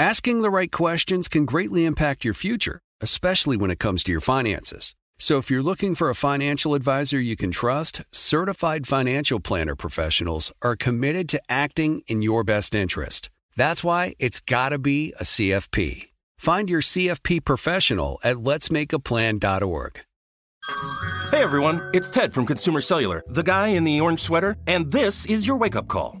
Asking the right questions can greatly impact your future, especially when it comes to your finances. So if you're looking for a financial advisor you can trust, certified financial planner professionals are committed to acting in your best interest. That's why it's got to be a CFP. Find your CFP professional at letsmakeaplan.org. Hey everyone, it's Ted from Consumer Cellular, the guy in the orange sweater, and this is your wake up call.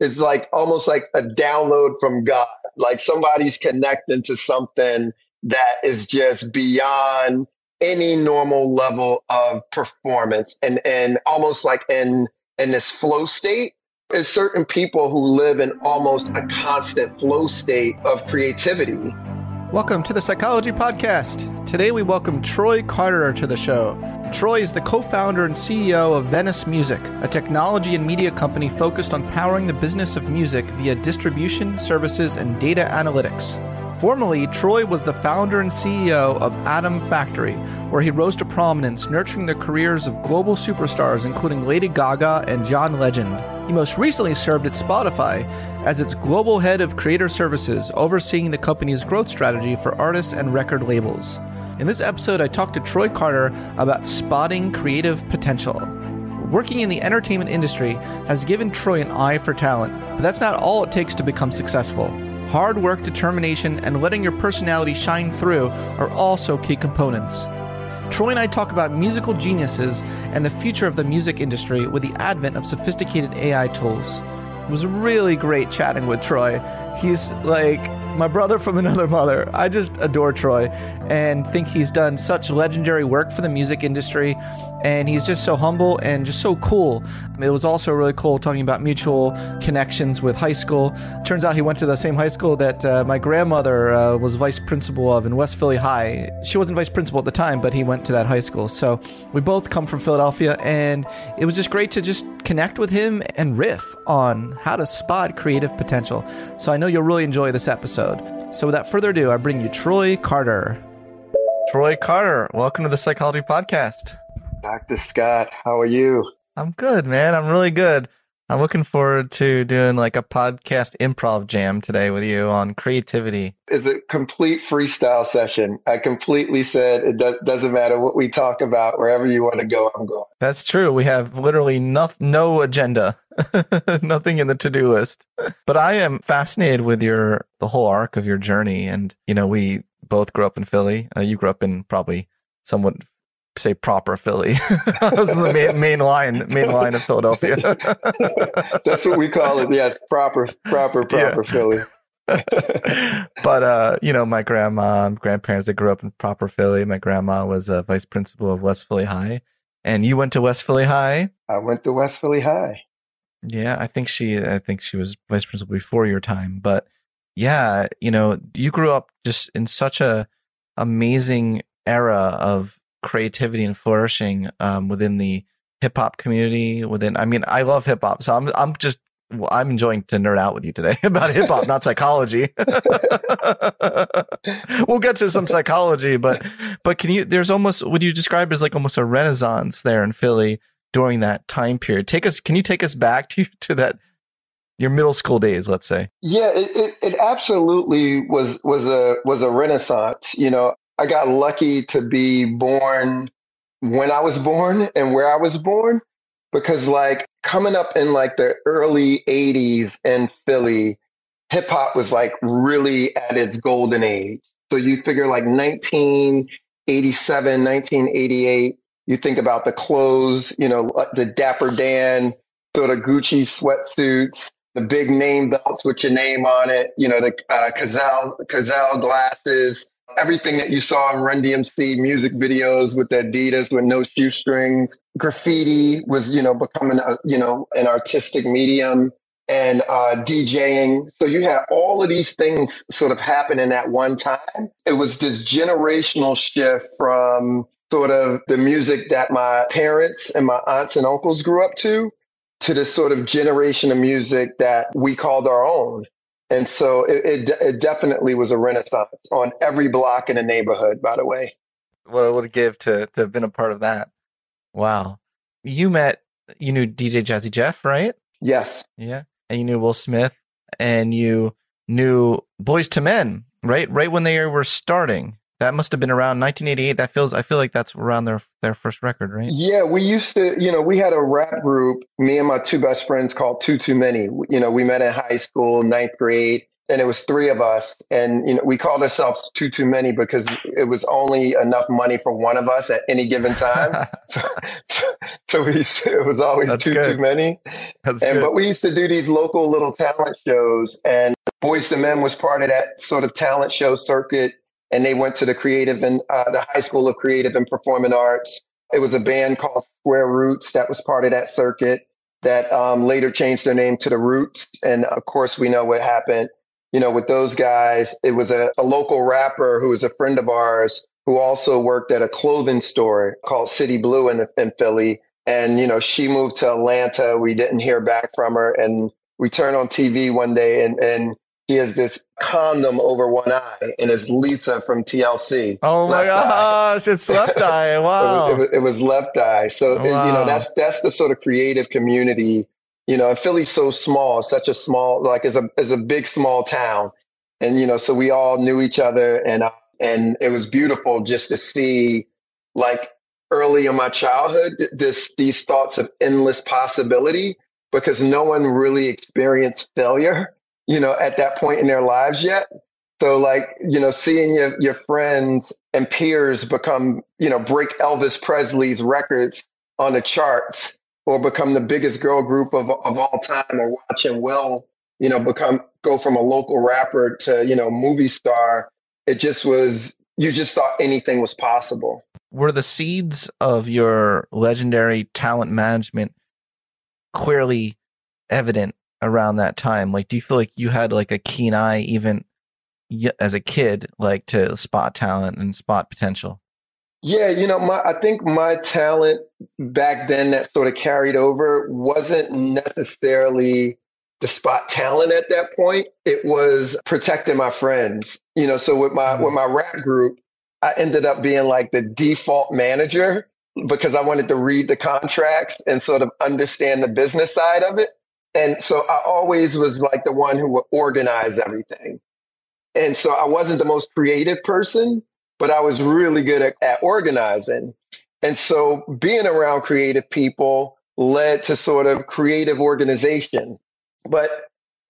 is like almost like a download from God. Like somebody's connecting to something that is just beyond any normal level of performance and and almost like in in this flow state is certain people who live in almost a constant flow state of creativity Welcome to the Psychology Podcast. Today we welcome Troy Carter to the show. Troy is the co founder and CEO of Venice Music, a technology and media company focused on powering the business of music via distribution, services, and data analytics. Formerly, Troy was the founder and CEO of Atom Factory, where he rose to prominence, nurturing the careers of global superstars including Lady Gaga and John Legend. He most recently served at Spotify as its global head of creator services, overseeing the company's growth strategy for artists and record labels. In this episode, I talked to Troy Carter about spotting creative potential. Working in the entertainment industry has given Troy an eye for talent, but that's not all it takes to become successful. Hard work, determination, and letting your personality shine through are also key components. Troy and I talk about musical geniuses and the future of the music industry with the advent of sophisticated AI tools. It was really great chatting with Troy. He's like my brother from another mother. I just adore Troy and think he's done such legendary work for the music industry. And he's just so humble and just so cool. It was also really cool talking about mutual connections with high school. Turns out he went to the same high school that uh, my grandmother uh, was vice principal of in West Philly High. She wasn't vice principal at the time, but he went to that high school. So we both come from Philadelphia, and it was just great to just connect with him and riff on how to spot creative potential. So I know you'll really enjoy this episode. So without further ado, I bring you Troy Carter. Troy Carter, welcome to the Psychology Podcast. Dr scott how are you I'm good, man. I'm really good. I'm looking forward to doing like a podcast improv jam today with you on creativity. it's a complete freestyle session i completely said it do- doesn't matter what we talk about wherever you want to go i'm going That's true. We have literally no, no agenda, nothing in the to-do list. But I am fascinated with your the whole arc of your journey, and you know, we both grew up in Philly. Uh, you grew up in probably somewhat say proper Philly. that was the main, main line, main line of Philadelphia. that's what we call it yes proper proper proper philly but uh, you know, my grandma, and grandparents, they grew up in proper Philly. My grandma was a vice principal of West Philly High, and you went to West Philly High. i went to west philly high Yeah, I think she, I think she was vice principal before your time. But yeah, you know, you grew up just in such a amazing era of creativity and flourishing um, within the hip hop community. Within, I mean, I love hip hop, so I'm, I'm just. Well, I'm enjoying to nerd out with you today about hip hop, not psychology. we'll get to some psychology, but but can you? There's almost would you describe as like almost a renaissance there in Philly during that time period. Take us. Can you take us back to to that your middle school days? Let's say. Yeah, it, it, it absolutely was was a was a renaissance. You know, I got lucky to be born when I was born and where I was born because like coming up in like the early 80s in Philly, hip hop was like really at its golden age. So you figure like 1987, 1988. You think about the clothes, you know, the Dapper Dan sort of Gucci sweatsuits, the big name belts with your name on it, you know, the uh, Cazal glasses, everything that you saw in Run DMC music videos with Adidas with no shoestrings. Graffiti was, you know, becoming a, you know, an artistic medium and uh, DJing. So you had all of these things sort of happening at one time. It was this generational shift from sort of the music that my parents and my aunts and uncles grew up to to this sort of generation of music that we called our own. And so it, it, it definitely was a renaissance on every block in a neighborhood, by the way. What I would give to, to have been a part of that. Wow. You met, you knew DJ Jazzy Jeff, right? Yes. Yeah. And you knew Will Smith and you knew Boyz II Men, right? Right when they were starting. That must have been around 1988. That feels. I feel like that's around their their first record, right? Yeah, we used to. You know, we had a rap group. Me and my two best friends called Two Too Many. You know, we met in high school, ninth grade, and it was three of us. And you know, we called ourselves Two Too Many because it was only enough money for one of us at any given time. so, so, we it was always that's Too good. Too Many. That's and good. but we used to do these local little talent shows, and Boyz II Men was part of that sort of talent show circuit and they went to the creative and uh, the high school of creative and performing arts. It was a band called Square Roots that was part of that circuit that um, later changed their name to the Roots. And of course, we know what happened. You know, with those guys, it was a, a local rapper who was a friend of ours who also worked at a clothing store called City Blue in, in Philly. And, you know, she moved to Atlanta. We didn't hear back from her. And we turned on TV one day and, and he has this condom over one eye, and it's Lisa from TLC. Oh my gosh, eye. it's left eye! Wow, it, was, it, was, it, left eye. So wow. you know that's that's the sort of creative community. You know, Philly's so small, such a small like as a as a big small town, and you know, so we all knew each other, and and it was beautiful just to see like early in my childhood this these thoughts of endless possibility because no one really experienced failure you know, at that point in their lives yet. So like, you know, seeing your, your friends and peers become, you know, break Elvis Presley's records on the charts or become the biggest girl group of, of all time or watching Will, you know, become, go from a local rapper to, you know, movie star. It just was, you just thought anything was possible. Were the seeds of your legendary talent management clearly evident around that time? Like, do you feel like you had like a keen eye even as a kid, like to spot talent and spot potential? Yeah, you know, my I think my talent back then that sort of carried over wasn't necessarily to spot talent at that point. It was protecting my friends. You know, so with my mm-hmm. with my rap group, I ended up being like the default manager because I wanted to read the contracts and sort of understand the business side of it. And so I always was like the one who would organize everything. And so I wasn't the most creative person, but I was really good at, at organizing. And so being around creative people led to sort of creative organization. But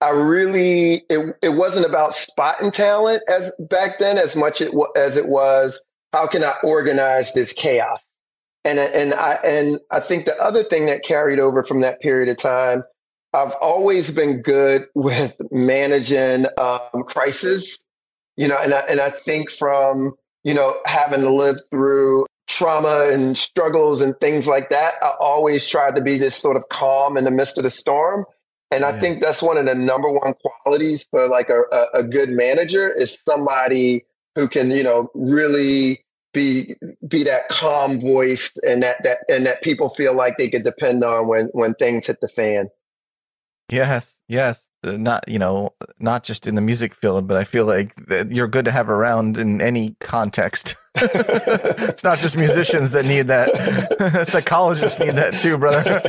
I really it, it wasn't about spotting talent as back then as much it, as it was how can I organize this chaos. And and I and I think the other thing that carried over from that period of time I've always been good with managing um, crisis, you know, and I, and I think from, you know, having to live through trauma and struggles and things like that, I always tried to be this sort of calm in the midst of the storm. And I think that's one of the number one qualities for like a, a, a good manager is somebody who can, you know, really be be that calm voice and that that and that people feel like they could depend on when when things hit the fan. Yes, yes. Uh, not you know, not just in the music field, but I feel like you're good to have around in any context. it's not just musicians that need that; psychologists need that too, brother.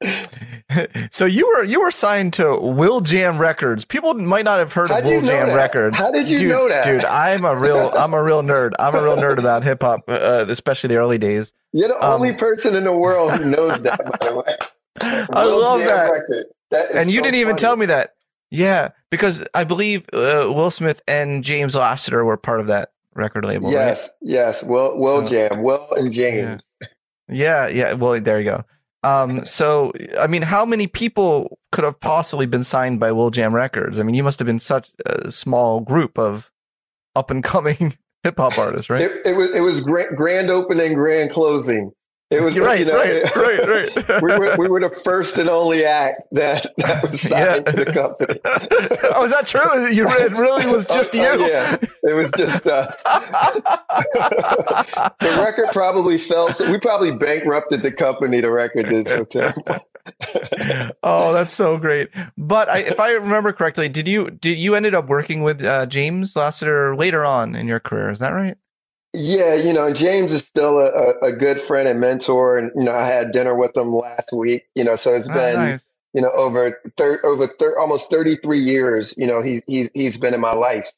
so you were you were signed to Will Jam Records. People might not have heard How'd of Will Jam that? Records. How did you dude, know that, dude? I'm a real I'm a real nerd. I'm a real nerd about hip hop, uh, especially the early days. You're the um, only person in the world who knows that, by the way. I love that. that and you so didn't even funny. tell me that. Yeah, because I believe uh, Will Smith and James Lassiter were part of that record label. Yes, right? yes. Will Will So- Jam, Will and James. Yeah, yeah. Well, there you go. Um, so, I mean, how many people could have possibly been signed by Will Jam Records? I mean, you must have been such a small group of up and coming hip hop artists, right? It, it was it was grand, grand opening, grand closing. It was right, you know, right, right, right. we were we were the first and only act that that was signed Yeah. to the company. oh, is that true? You it really was just Oh, you. oh, yeah, it was just us. the record probably fell. So we probably bankrupted the company. The record did so terrible. oh, that's so great. But I, if I remember correctly, did you did you ended up working with uh, James Lassiter later on in your career? Is that right? Yeah, you know, James is still a, a, good friend and mentor, and you know, I had dinner with him last week. You know, so it's Oh, been nice. you know over thir- over thir- almost thirty three years. You know, he's he's he's been in my life,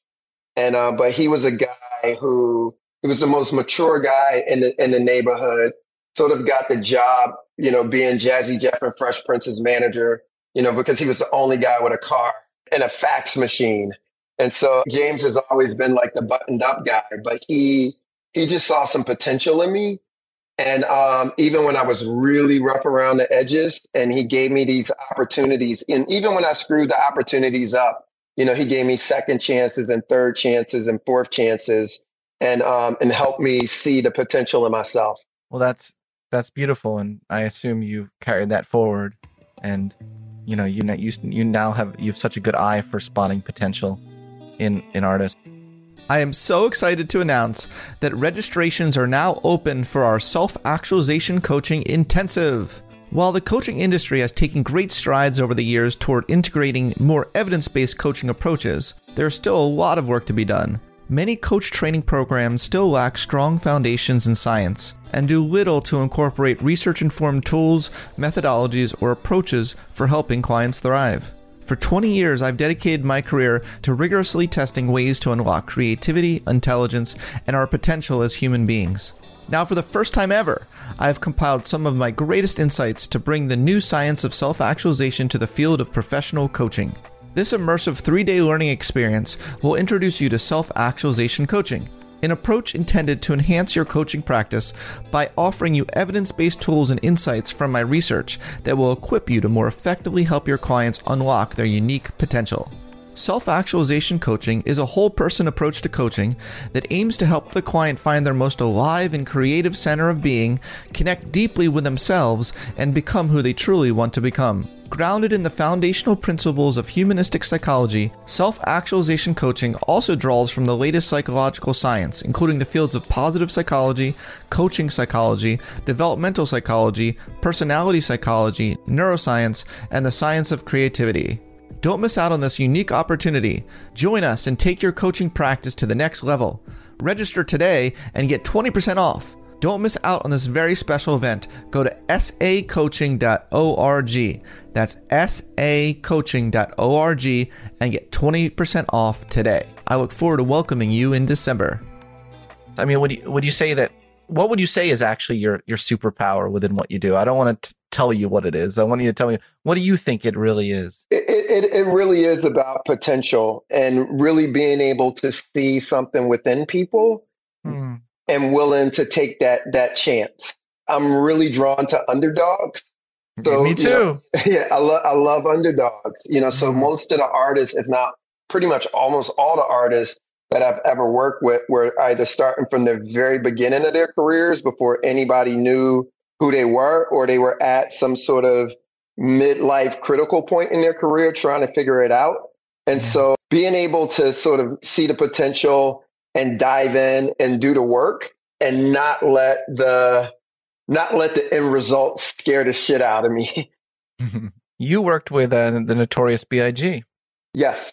and uh, but he was a guy who he was the most mature guy in the in the neighborhood. Sort of got the job, you know, being Jazzy Jeff and Fresh Prince's manager. You know, because he was the only guy with a car and a fax machine. And so James has always been like the buttoned up guy, but he he just saw some potential in me. And um, even when I was really rough around the edges, and he gave me these opportunities, and even when I screwed the opportunities up, you know, he gave me second chances and third chances and fourth chances, and um, and helped me see the potential in myself. Well, that's that's beautiful, and I assume you carried that forward, and you know you you, you now have you have such a good eye for spotting potential in in artists. I am so excited to announce that registrations are now open for our self actualization coaching intensive. While the coaching industry has taken great strides over the years toward integrating more evidence based coaching approaches, there is still a lot of work to be done. Many coach training programs still lack strong foundations in science and do little to incorporate research informed tools, methodologies, or approaches for helping clients thrive. For 20 years, I've dedicated my career to rigorously testing ways to unlock creativity, intelligence, and our potential as human beings. Now, for the first time ever, I have compiled some of my greatest insights to bring the new science of self actualization to the field of professional coaching. This immersive three day learning experience will introduce you to self actualization coaching, an approach intended to enhance your coaching practice by offering you evidence based tools and insights from my research that will equip you to more effectively help your clients unlock their unique potential. Self actualization coaching is a whole person approach to coaching that aims to help the client find their most alive and creative center of being, connect deeply with themselves, and become who they truly want to become. Grounded in the foundational principles of humanistic psychology, self actualization coaching also draws from the latest psychological science, including the fields of positive psychology, coaching psychology, developmental psychology, personality psychology, neuroscience, and the science of creativity. Don't miss out on this unique opportunity. Join us and take your coaching practice to the next level. Register today and get 20% off. Don't miss out on this very special event. Go to sacoaching.org. That's sacoaching.org and get 20% off today. I look forward to welcoming you in December. I mean, would you would you say that what would you say is actually your your superpower within what you do? I don't want to tell you what it is. I want you to tell me what do you think it really is? It, it, it really is about potential and really being able to see something within people hmm. And willing to take that that chance. I'm really drawn to underdogs. So, me you too. know, yeah, I love I love underdogs. You know, so Mhm. most of the artists, if not pretty much almost all the artists that I've ever worked with, were either starting from the very beginning of their careers before anybody knew who they were, or they were at some sort of midlife critical point in their career trying to figure it out. And Yeah. so being able to sort of see the potential and dive in and do the work and not let the not let the end result scare the shit out of me. you worked with uh, the notorious Big, yes.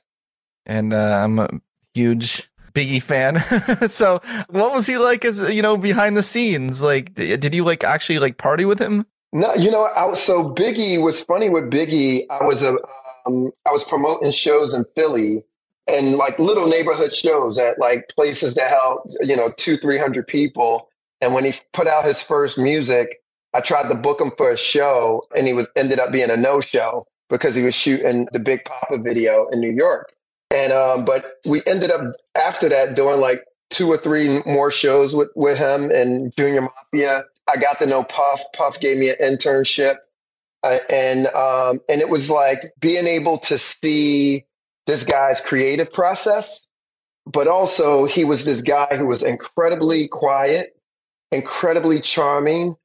and uh, I'm a huge Biggie fan. so, what was he like as you know behind the scenes? Like, did you like actually like party with him? No, you know, I, so Biggie was funny with Biggie. I was a, um, I was promoting shows in Philly and like little neighborhood shows at like places that held, you know, two, three hundred people. And when he put out his first music, I tried to book him for a show, and he was ended up being a no show because he was shooting the Big Poppa video in New York. And um, but we ended up after that doing like two or three more shows with, with him and Junior Mafia. I got to know Puff. Puff gave me an internship. Uh, and um, and it was like being able to see this guy's creative process, but also he was this guy who was incredibly quiet, incredibly charming,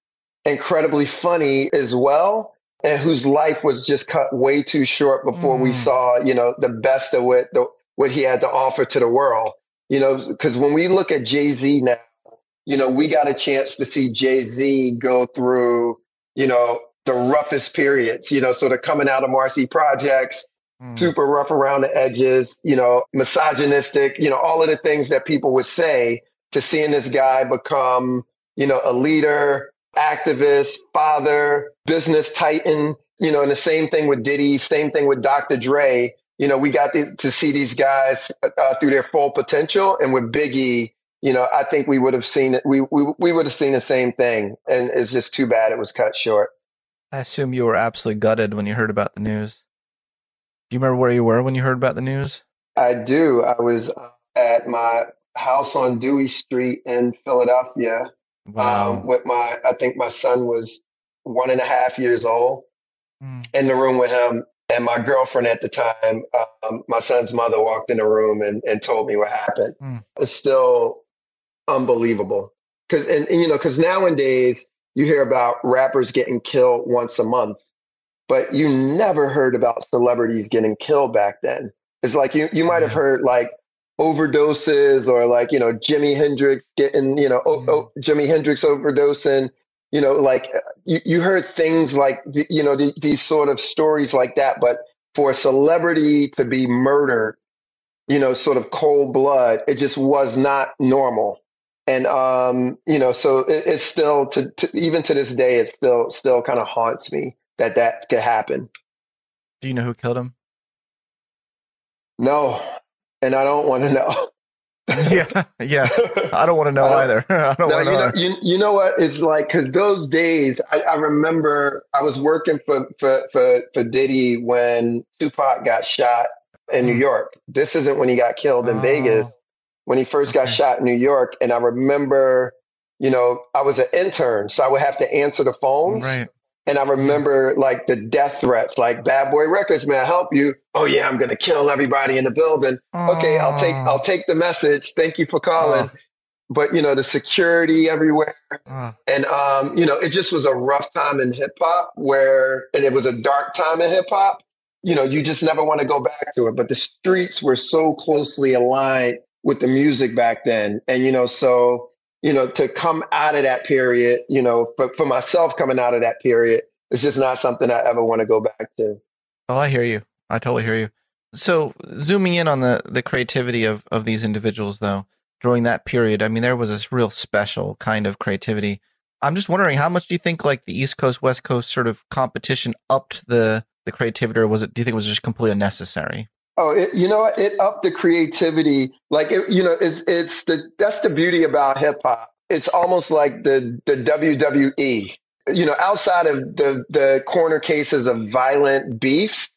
incredibly funny as well, and whose life was just cut way too short before mm. we saw you know the best of what the, what he had to offer to the world. You know, because when we look at Jay Z now, you know, we got a chance to see Jay Z go through, you know, the roughest periods, you know, sort of coming out of Marcy Projects, mm. super rough around the edges, you know, misogynistic, you know, all of the things that people would say to seeing this guy become, you know, a leader, activist, father, business titan, you know, and the same thing with Diddy, same thing with Dr. Dre. You know, we got to, to see these guys uh, through their full potential. And with Biggie, you know, I think we would have seen it. We, we, we would have seen the same thing. And it's just too bad it was cut short. I assume you were absolutely gutted when you heard about the news. Do you remember where you were when you heard about the news? I do. I was uh, at my house on Dewey Street in Philadelphia wow. um, with my, I think my son was one and a half years old mm. in the room with him. And my girlfriend at the time, um, my son's mother walked in the room and, and told me what happened. Mm. It's still unbelievable. Cause, and, and you know, cause nowadays you hear about rappers getting killed once a month, but you never heard about celebrities getting killed back then. It's like you, you might have heard like overdoses or like, you know, Jimi Hendrix getting, you know, oh, oh, Jimi Hendrix overdosing, you know, like you, you heard things like, you know, the, these sort of stories like that. But for a celebrity to be murdered, you know, sort of cold blood, it just was not normal and um, you know, so it, it's still to, to, even to this day, it still still kind of haunts me that that could happen. Do you know who killed him? No, and I don't want to know. yeah, yeah. I don't want to know I either. I don't no, want to you know. you, you know what? It's like because those days, I, I, remember I was working for, for for for Diddy when Tupac got shot in New hmm. York. This isn't when he got killed in oh. Vegas when he first got shot in New York. And I remember, you know, I was an intern, so I would have to answer the phones. Right. And I remember like the death threats, like Bad Boy Records, may I help you? Oh yeah, I'm gonna kill everybody in the building. Okay, I'll take I'll take the message. Thank you for calling. But you know, the security everywhere. And um, you know, it just was a rough time in hip hop where and it was a dark time in hip hop. You know, you just never want to go back to it. But the streets were so closely aligned with the music back then. And, you know, so, you know, to come out of that period, you know, for, for myself coming out of that period, it's just not something I ever want to go back to. Oh, I hear you. I totally hear you. So zooming in on the, the creativity of, of these individuals though, during that period, I mean, there was this real special kind of creativity. I'm just wondering how much do you think like the East Coast, West Coast sort of competition upped the, the creativity or was it, do you think it was just completely unnecessary? Oh, it, you know, it upped the creativity. Like, it, you know, it's it's the that's the beauty about hip hop. It's almost like the the WWE. You know, outside of the the corner cases of violent beefs,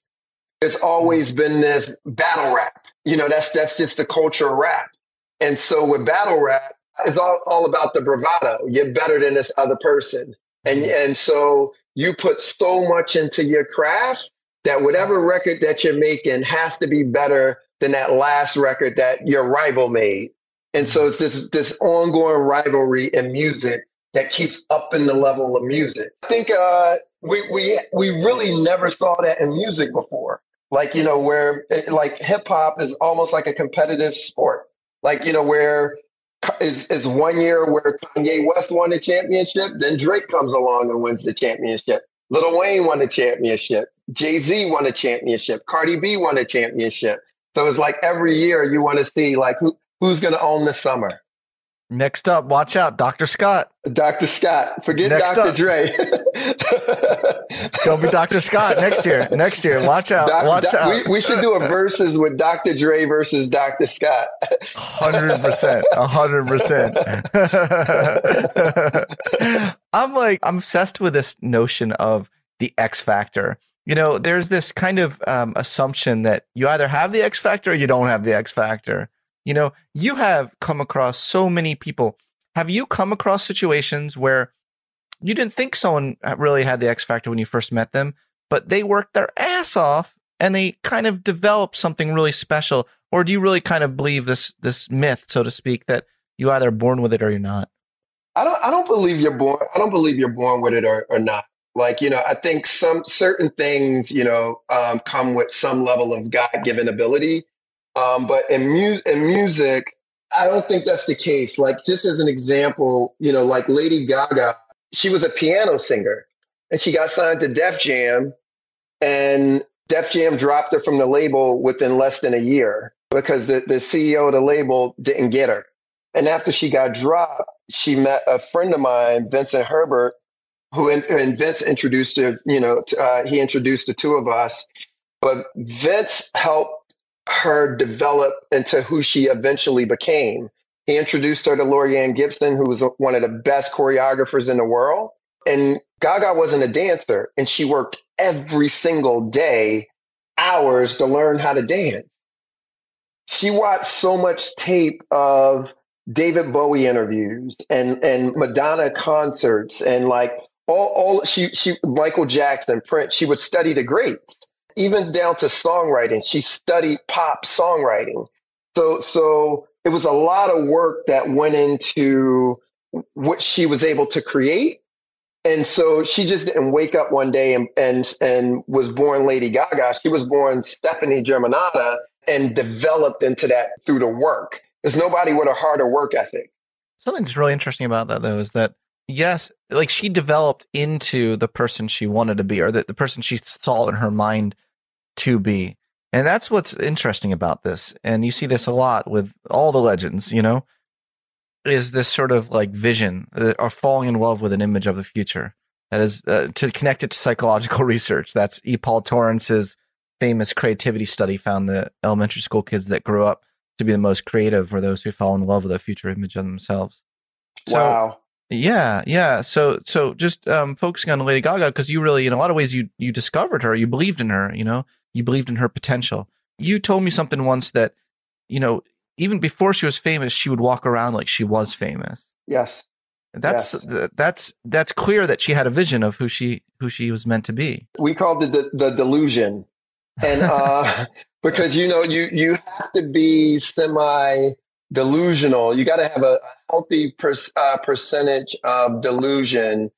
it's always mm-hmm. been this battle rap. You know, that's that's just the culture of rap. And so with battle rap, it's all, all about the bravado. You're better than this other person. And mm-hmm. and so you put so much into your craft that whatever record that you're making has to be better than that last record that your rival made. And so it's this this ongoing rivalry in music that keeps up in the level of music. I think uh, we we we really never saw that in music before. Like you know where it, like hip hop is almost like a competitive sport. Like you know where is is one year where Kanye West won the championship, then Drake comes along and wins the championship. Lil Wayne won the championship. Jay Z won a championship. Cardi B won a championship. So it's like every year you want to see like who who's going to own the summer. Next up, watch out, Dr. Scott. Dr. Scott. Forget next Dr. Up. Dre. it's gonna be Dr. Scott next year. Next year, watch out. Doc, watch doc, out. We, we, should do a versus with Dr. Dre versus Dr. Scott. Hundred percent. hundred percent. I'm like, I'm obsessed with this notion of the X factor you know, there's this kind of um, assumption that you either have the X factor or you don't have the X factor. You know, you have come across so many people. Have you come across situations where you didn't think someone really had the X factor when you first met them, but they worked their ass off and they kind of developed something really special? Or do you really kind of believe this this myth, so to speak, that you either born with it or you're not? I don't I don't believe you're born I don't believe you're born with it or, or not. Like, you know, I think some certain things, you know, um, come with some level of God given ability. Um, but in, mu- in music, I don't think that's the case. Like, just as an example, you know, like Lady Gaga, she was a piano singer and she got signed to Def Jam, and Def Jam dropped her from the label within less than a year because the, the CEO of the label didn't get her. And after she got dropped, she met a friend of mine, Vincent Herbert, who and Vince introduced her, you know, uh, he introduced the two of us, but Vince helped her develop into who she eventually became. He introduced her to Laurieann Gibson, who was one of the best choreographers in the world. And Gaga wasn't a dancer, and she worked every single day, hours to learn how to dance. She watched so much tape of David Bowie interviews and and Madonna concerts and like all, all she she Michael Jackson, Prince, she would study the greats, even down to songwriting. She studied pop songwriting. So so it was a lot of work that went into what she was able to create. And so she just didn't wake up one day and and and was born Lady Gaga. She was born Stefani Germanotta and developed into that through the work. There's nobody with a harder work ethic. Something that's really interesting about that though is that yes, like she developed into the person she wanted to be or the, the person she saw in her mind to be. And that's what's interesting about this. And you see this a lot with all the legends, you know, is this sort of like vision uh, or falling in love with an image of the future. That is uh, to connect it to psychological research. That's E. Paul Torrance's famous creativity study found that elementary school kids that grew up to be the most creative were those who fall in love with a future image of themselves. So, wow. Yeah, yeah. So, so just um, focusing on Lady Gaga because you really, in a lot of ways, you you discovered her. You believed in her. You know, you believed in her potential. You told me something once that, you know, even before she was famous, she would walk around like she was famous. Yes. That's yes. that's that's clear that she had a vision of who she who she was meant to be. We called it the, the delusion, and uh, because you know you you have to be semi delusional. You got to have a healthy per, uh, percentage of delusion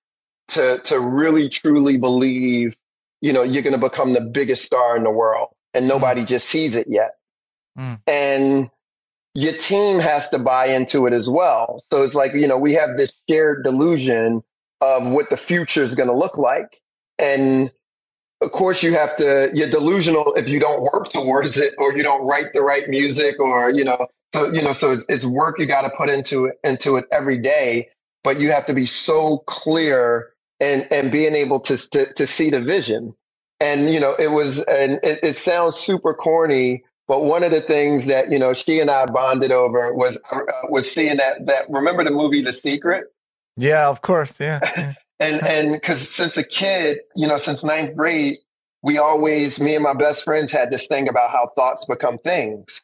to to really truly believe, you know, you're going to become the biggest star in the world, and nobody mm. just sees it yet. Mm. And your team has to buy into it as well. So it's like you know we have this shared delusion of what the future is going to look like, and of course you have to you're delusional if you don't work towards it or you don't write the right music or you know so you know, so it's, it's work you got to put into it into it every day. But you have to be so clear and and being able to to, to see the vision. And you know, it was and it, it sounds super corny, but one of the things that you know she and I bonded over was uh, was seeing that that remember the movie The Secret. Yeah, of course. Yeah. yeah. and and because since a kid, you know, since ninth grade, we always me and my best friends had this thing about how thoughts become things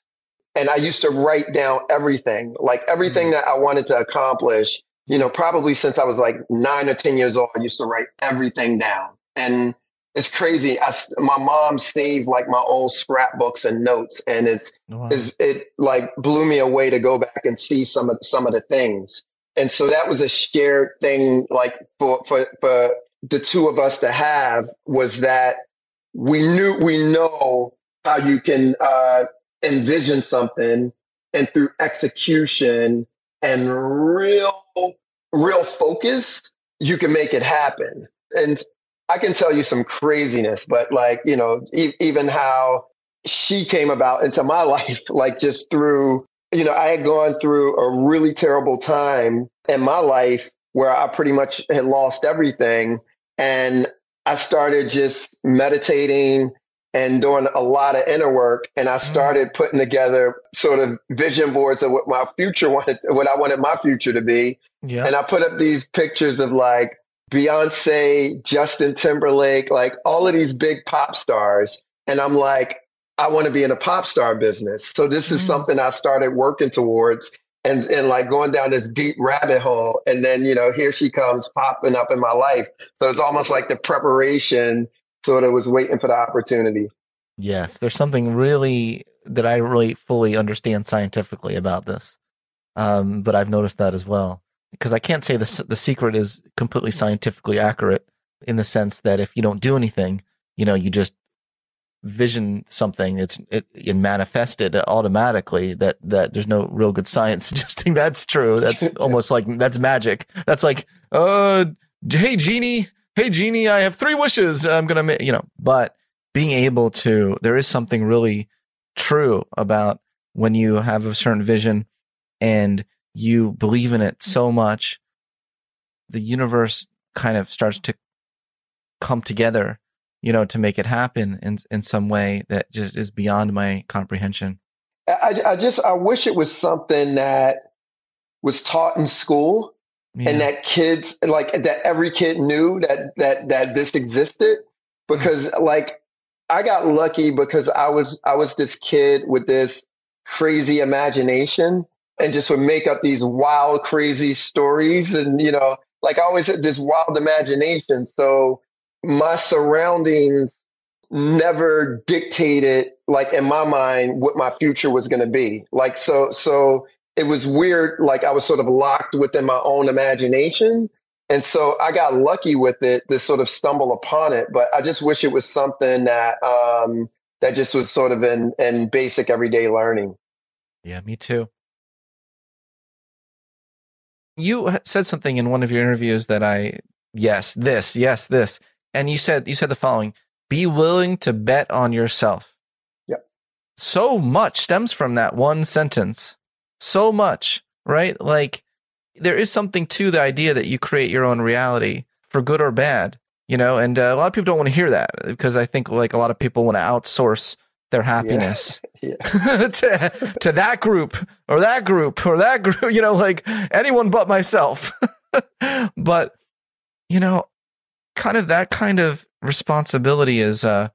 and I used to write down everything, like everything mm-hmm. that I wanted to accomplish. You know, probably since I was like nine or ten years old, I used to write everything down, and it's crazy. I, my mom saved like my old scrapbooks and notes, and it's, wow. it's it like blew me away to go back and see some of some of the things. And so that was a shared thing, like for for for the two of us to have was that we knew we know how you can uh, envision something and through execution and real real focus you can make it happen. And i can tell you some craziness but like you know e- even how she came about into my life like just through you know i had gone through a really terrible time in my life where i pretty much had lost everything. And i started just meditating and doing a lot of inner work. And I mm-hmm. started putting together sort of vision boards of what my future wanted, what I wanted my future to be. Yeah. And I put up these pictures of like Beyonce, Justin Timberlake, like all of these big pop stars. And I'm like, I want to be in a pop star business. So this is Mm. something I started working towards and and like going down this deep rabbit hole. And then, you know, here she comes popping up in my life. So it's almost like the preparation sort of was waiting for the opportunity. Yes, there's something really that I really fully understand scientifically about this, um, but I've noticed that as well because I can't say the the secret is completely scientifically accurate in the sense that if you don't do anything, you know, you just vision something, it's it, it manifested automatically. That that there's no real good science suggesting that's true. That's almost like that's magic. That's like, uh, hey genie, hey genie, I have three wishes. I'm gonna, ma-, you know, but being able to there is something really true about when you have a certain vision and you believe in it so much the universe kind of starts to come together you know to make it happen in in some way that just is beyond my comprehension I, I just I wish it was something that was taught in school yeah. and that kids like that every kid knew that that that this existed because mm-hmm. like I got lucky because I was I was this kid with this crazy imagination and just would make up these wild crazy stories and you know like I always had this wild imagination. So my surroundings never dictated like in my mind what my future was going to be. Like so so it was weird like I was sort of locked within my own imagination and so I got lucky with it to sort of stumble upon it. But I just wish it was something that um, that just was sort of in, in basic everyday learning. yeah me too you said something in one of your interviews that i yes this yes this and you said you said the following be willing to bet on yourself Yep. so much stems from that one sentence so much right? Like there is something to the idea that you create your own reality for good or bad you know? And uh, a lot of people don't want to hear that because i think like a lot of people want to outsource their happiness Yeah. to, to that group or that group or that group you know like anyone but myself. But you know kind of that kind of responsibility is uh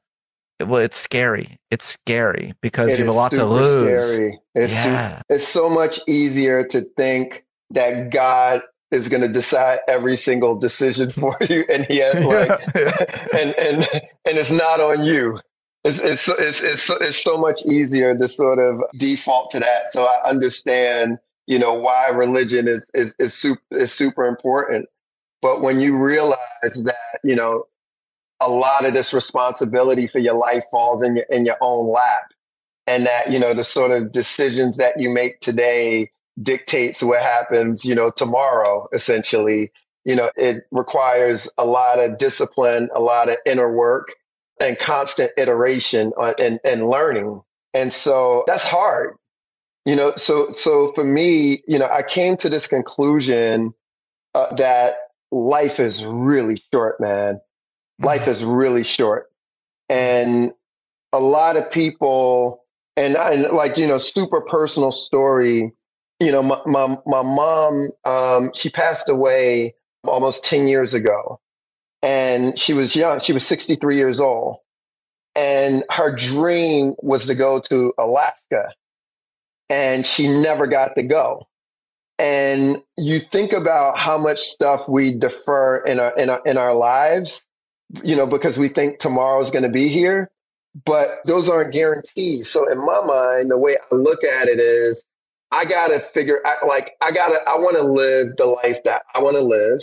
well it's scary it's scary because It you have a lot to lose Scary. It's, su- yeah it's so much easier to think that God is going to decide every single decision for you, and He has like, and and and it's not on you. It's it's so- it's it's so, it's so much easier to sort of default to that. So I understand, you know, why religion is is is super is super important. But when you realize that, you know, a lot of this responsibility for your life falls in your in your own lap, and that you know the sort of decisions that you make today dictates what happens, you know, tomorrow. Essentially, you know, it requires a lot of discipline, a lot of inner work, and constant iteration on, and and learning. And so that's hard, you know. So so for me, you know, I came to this conclusion uh, that life is really short, man. Life is really short, and a lot of people, and and like you know, super personal story. You know, my my, my mom, um, she passed away almost ten years ago, and she was young. She was sixty three years old, and her dream was to go to Alaska, and she never got to go and you think about how much stuff we defer in our in our in our lives you know because we think tomorrow's going to be here but those aren't guarantees so in my mind the way i look at it is i gotta figure out like i gotta i want to live the life that i want to live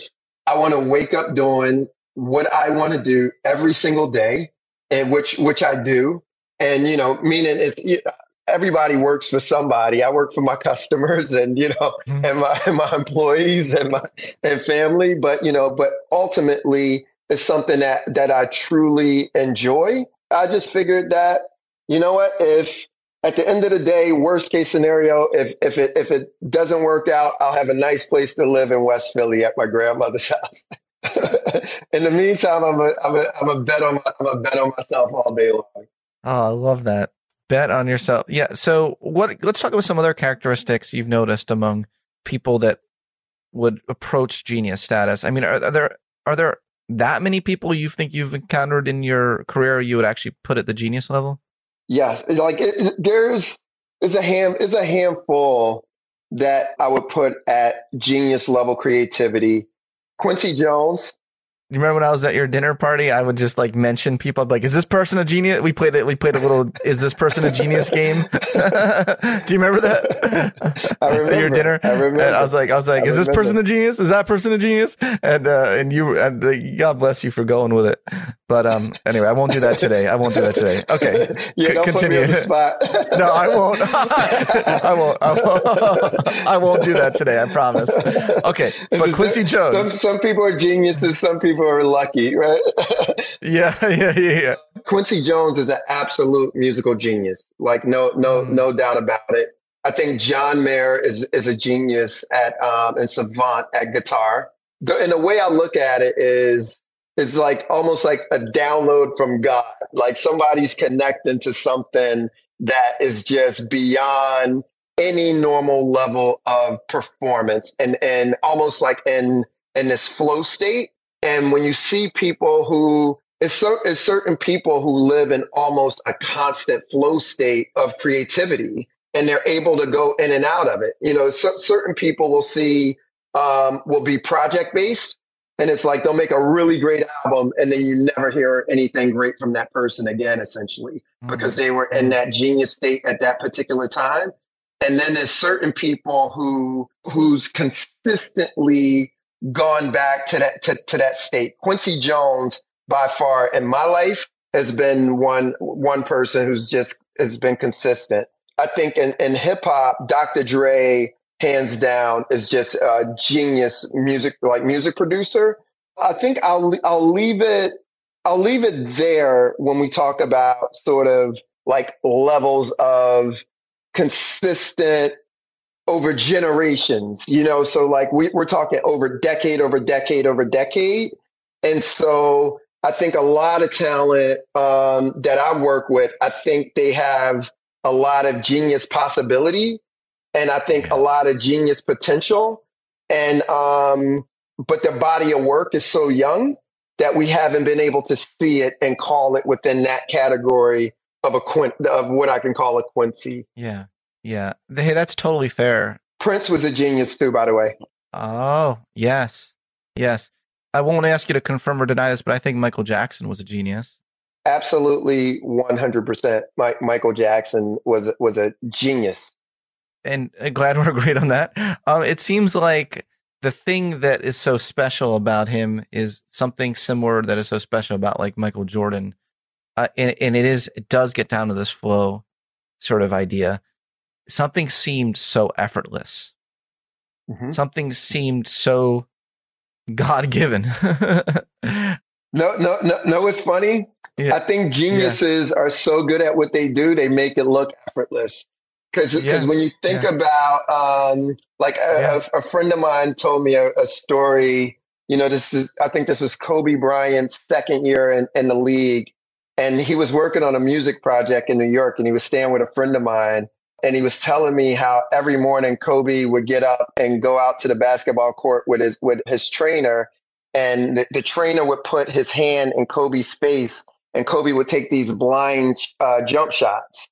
i want to wake up doing what i want to do every single day and which which i do and you know meaning it's everybody works for somebody. I work for my customers and you know Mhm. and my and my employees and my and family. But you know, but ultimately it's something that that I truly enjoy. I just figured that you know what if at the end of the day, worst case scenario, if if it if it doesn't work out, I'll have a nice place to live in West Philly at my grandmother's house. in the meantime, I'm a I'm a I'm a bet on my, I'm a bet on myself all day long. oh i love that bet on yourself yeah so what let's talk about some other characteristics you've noticed among people that would approach genius status i mean are, are there are there that many people you think you've encountered in your career you would actually put at the genius level Yes, like it, there's is a ham is a handful that I would put at genius level creativity. Quincy Jones, you remember when I was at your dinner party? I would just like mention people. I'd be like, "Is this person a genius?" We played it. We played a little. Is this person a genius game? Do you remember that? I remember your dinner. I remember. And I was like, I was like, I "Is this person a genius? Is that person a genius?" And uh, and you, and uh, God bless you for going with it. But um, anyway, I won't do that today. I won't do that today. Okay, yeah, c- don't continue. put me on the spot. no, I won't. I won't. I won't. I won't do that today. I promise. Okay, but Quincy Jones. Some, some people are geniuses. Some people are lucky, right? Yeah, yeah, yeah, yeah. Quincy Jones is an absolute musical genius. Like no, no, Mm. no doubt about it. I think John Mayer is is a genius at um, and savant at guitar. The, and the way I look at it is is like almost like a download from God. Like somebody's connecting to something that is just beyond any normal level of performance, and and almost like in in this flow state. And when you see people who it's, cer- it's certain people who live in almost a constant flow state of creativity and they're able to go in and out of it. You know, cer- certain people will see, um, will be project based. And it's like they'll make a really great album and then you never hear anything great from that person again, essentially, mm-hmm. because they were in that genius state at that particular time. And then there's certain people who who's consistently gone back to that to, to that state. Quincy Jones, by far in my life, has been one one person who's just has been consistent. I think in, in hip hop, Dr. Dre, hands down, is just a genius music like music producer. I think I'll I'll leave it I'll leave it there when we talk about sort of like levels of consistent over generations, you know, so like we, we're talking over decade over decade over decade. And so I think a lot of talent um, that I work with, I think they have a lot of genius possibility and I think a lot of genius potential. And, um, but their body of work is so young that we haven't been able to see it and call it within that category of a quint of what I can call a Quincy. Yeah. Yeah. Hey, that's totally fair. Prince was a genius too, by the way. Oh, yes. Yes. I won't ask you to confirm or deny this, but I think Michael Jackson was a genius. Absolutely, one hundred percent. Michael Jackson was was a genius. And uh, glad we're agreed on that. Um, it seems like the thing that is so special about him is something similar that is so special about like Michael Jordan. Uh, and, and it is, it does get down to this flow sort of idea. Something seemed so effortless. Mhm. Something seemed so God given. No, no, no, no. It's funny. Yeah. I think geniuses are so good at what they do, they make it look effortless. Because Yeah. when you think Yeah. about, um, like a, Yeah. a, a friend of mine told me a, a story. You know, this is I think this was Kobe Bryant's second year in, in the league, and he was working on a music project in New York, and he was staying with a friend of mine, and he was telling me how every morning Kobe would get up and go out to the basketball court with his with his trainer, and the, the trainer would put his hand in Kobe's face, and Kobe would take these blind uh, jump shots.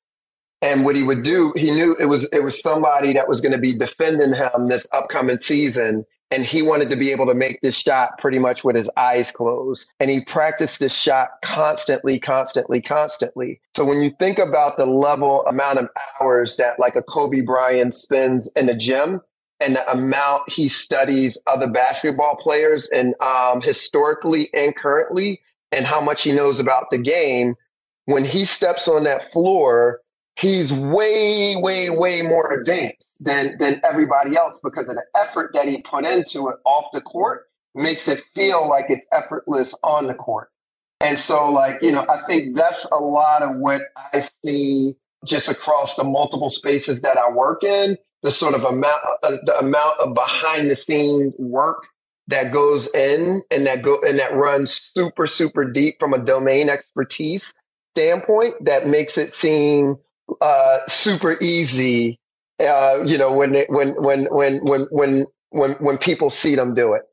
And what he would do, he knew it was it was somebody that was going to be defending him this upcoming season, and he wanted to be able to make this shot pretty much with his eyes closed. And he practiced this shot constantly, constantly, constantly. So when you think about the level amount of hours that like a Kobe Bryant spends in the gym, and the amount he studies other basketball players and um, historically and currently, and how much he knows about the game, when he steps on that floor, he's way, way, way more advanced than than everybody else because of the effort that he put into it off the court makes it feel like it's effortless on the court. And so, like, you know, I think that's a lot of what I see just across the multiple spaces that I work in. The sort of amount, uh, the amount of behind the scene work that goes in and that go and that runs super, super deep from a domain expertise standpoint that makes it seem uh, super easy. Uh, you know, when it, when when when when when when when people see them do it.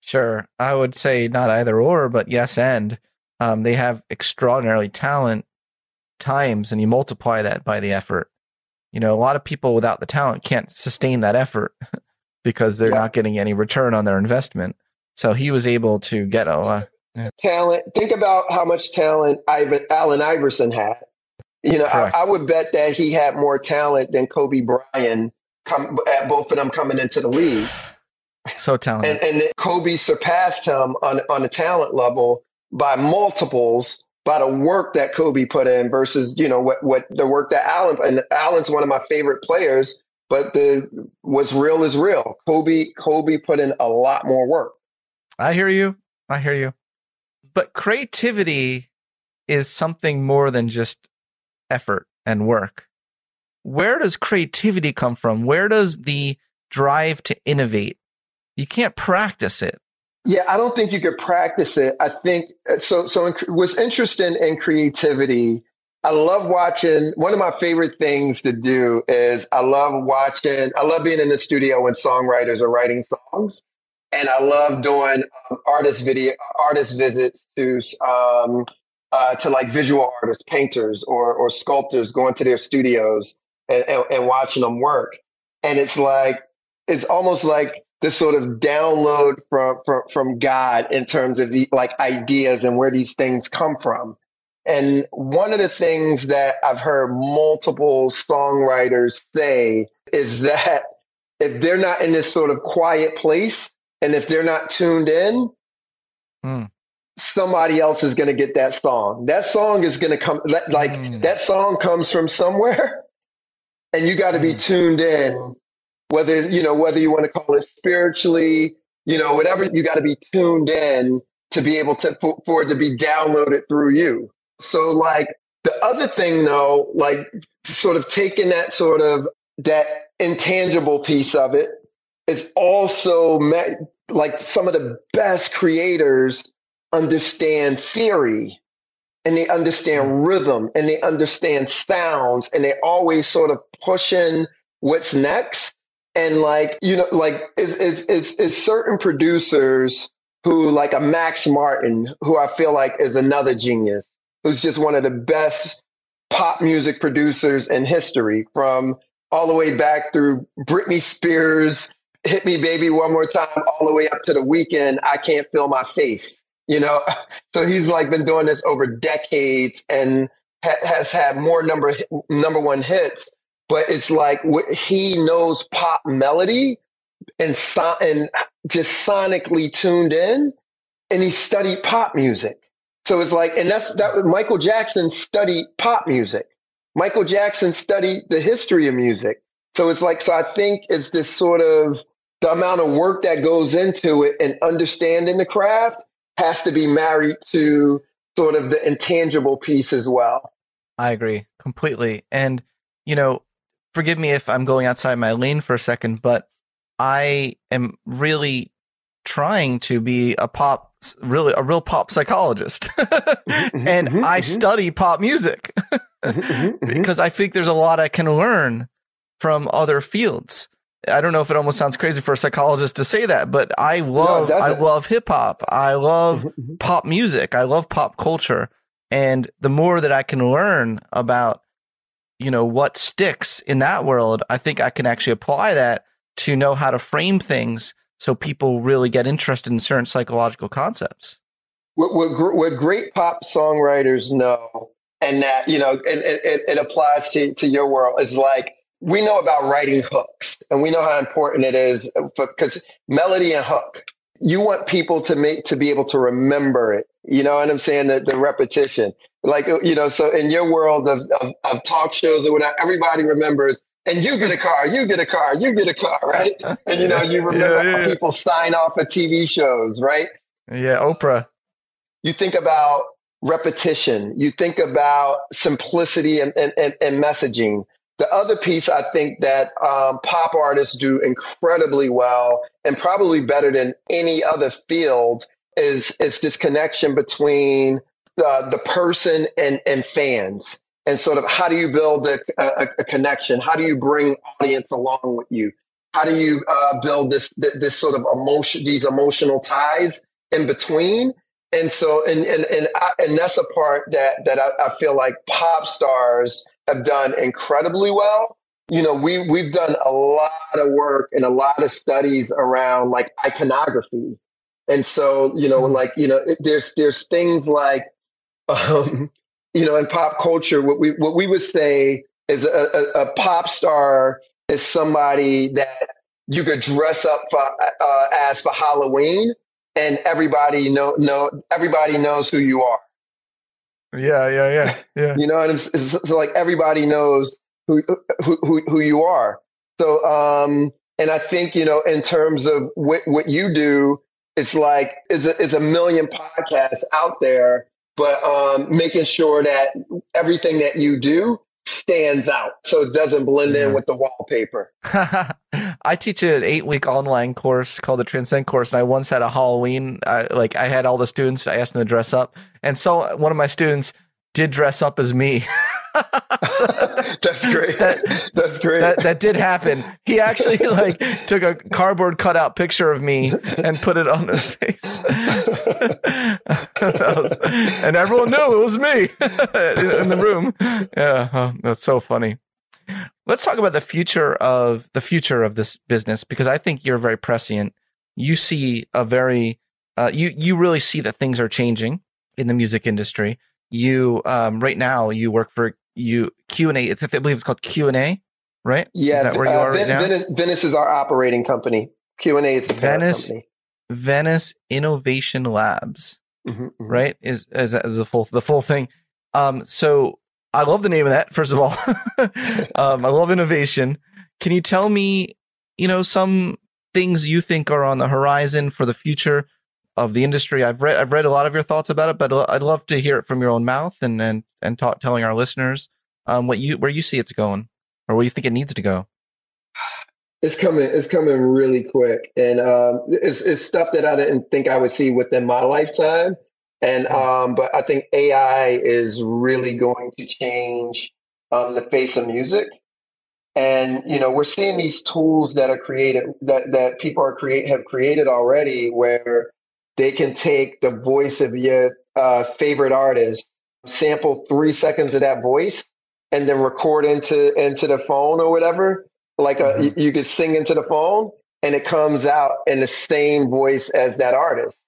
Sure. I would say not either or, but yes and. Um, they have extraordinary talent times and you multiply that by the effort, you know, a lot of people without the talent can't sustain that effort because they're yeah. not getting any return on their investment. So he was able to get a lot. Yeah. Talent. Think about how much talent Ivan, Allen Iverson had. You know, I, I, would bet that he had more talent than Kobe Bryant. Come, at both of them coming into the league. So talented. And, and Kobe surpassed him on on the talent level by multiples by the work that Kobe put in versus you know what what the work that Allen and Allen's one of my favorite players, but the what's real is real. Kobe Kobe put in a lot more work. I hear you. I hear you. But creativity is something more than just effort and work. Where does creativity come from? Where does the drive to innovate? You can't practice it. Yeah, I don't think you could practice it. I think so. So, what's interesting in creativity, I love watching. One of my favorite things to do is I love watching. I love being in the studio when songwriters are writing songs, and I love doing um, artist video, artist visits to um, uh, to like visual artists, painters, or or sculptors, going to their studios and, and, and watching them work. And it's like it's almost like this sort of download from, from, from God in terms of the like ideas and where these things come from. And one of the things that I've heard multiple songwriters say is that if they're not in this sort of quiet place and if they're not tuned in, mm. Somebody else is going to get that song. That song is going to come, like mm. that song comes from somewhere and you got to mm. be hmm. tuned in whether you know whether you want to call it spiritually you know whatever you got to be tuned in to be able to for, for it to be downloaded through you so like the other thing though like sort of taking that sort of that intangible piece of it is also met, like some of the best creators understand theory and they understand mm. rhythm and they understand sounds and they always sort of pushing what's next. And like you know like it's is is, is certain producers who like a max martin who i feel like is another genius who's just one of the best pop music producers in history from all the way back through britney spears hit me baby one more time all the way up to the Weeknd i can't feel my face you know so he's like been doing this over decades and ha- has had more number number one hits but it's like he knows pop melody and so, and just sonically tuned in, and he studied pop music. So it's like, and that's that. Michael Jackson studied pop music. Michael Jackson studied the history of music. So it's like, so I think it's this sort of the amount of work that goes into it and understanding the craft has to be married to sort of the intangible piece as well. I agree completely. And, you know, forgive me if I'm going outside my lane for a second, but I am really trying to be a pop, really a real pop psychologist, mm-hmm, and mm-hmm, I mm-hmm. study pop music mm-hmm, mm-hmm, because I think there's a lot I can learn from other fields. I don't know if it almost sounds crazy for a psychologist to say that, but I love no, I love hip hop. I love pop music. I love pop culture. And the more that I can learn about you know, what sticks in that world, I think I can actually apply that to know how to frame things so people really get interested in certain psychological concepts. What, what, what great pop songwriters know, and that, you know, and, it, it applies to, to your world, is like, we know about writing hooks and we know how important it is because melody and hook you want people to make to be able to remember it. You know what i'm saying? The, the repetition. Like you know so in your world of, of, of talk shows or whatever everybody remembers and you get a car you get a car you get a car right? And you know you remember yeah, yeah, how people sign off of tv shows right? Yeah oprah. You think about repetition. You think about simplicity and, and, and, and messaging the other piece I think that um, pop artists do incredibly well and probably better than any other field is is this connection between the, the person and, and fans and sort of how do you build a, a, a connection? How do you bring audience along with you? How do you uh, build this this sort of emotion, these emotional ties in between? And so, and and and, I, and that's a part that that I, I feel like pop stars have done incredibly well. You know, we we've done a lot of work and a lot of studies around like iconography, and so you know, mm-hmm. like you know, it, there's there's things like, um, you know, in pop culture, what we what we would say is a, a, a pop star is somebody that you could dress up for, uh, as for Halloween, and everybody know know everybody knows who you are. Yeah, yeah, yeah, yeah. you know, and it's, it's, so like everybody knows who who who, who you are. So, um, and I think you know, in terms of what what you do, it's like it's a, is a million podcasts out there, but um, making sure that everything that you do stands out so it doesn't blend yeah. in with the wallpaper. I teach an eight week online course called the Transcend course. And I once had a Halloween, uh, like I had all the students, I asked them to dress up. And so one of my students did dress up as me. That's great. That, That's great. That, that did happen. He actually like took a cardboard cutout picture of me and put it on his face, was, and everyone knew it was me in the room. Yeah, oh, that's so funny. Let's talk about the future of the future of this business because I think you're very prescient. You see a very uh, you you really see that things are changing in the music industry. You um, right now you work for you Q and A. I believe it's called Q and A, right? Yeah, is that where you uh, are right now? Venice, Venice is our operating company. Q and A is the Venice. Company. Venice Innovation Labs, mm-hmm, mm-hmm. right? Is is is the full the full thing. Um, so I love the name of that. First of all, um, I love innovation. Can you tell me, you know, some things you think are on the horizon for the future of the industry? I've read I've read a lot of your thoughts about it, but I'd love to hear it from your own mouth and and and talk, telling our listeners um, what you where you see it's going or where you think it needs to go. It's coming. It's coming really quick, and um, it's, it's stuff that I didn't think I would see within my lifetime. And um, but I think AI is really going to change um, the face of music. And you know, we're seeing these tools that are created that that people are create have created already, where they can take the voice of your uh, favorite artist, sample three seconds of that voice, and then record into into the phone or whatever. Like a, mm-hmm. you, you could sing into the phone, and it comes out in the same voice as that artist.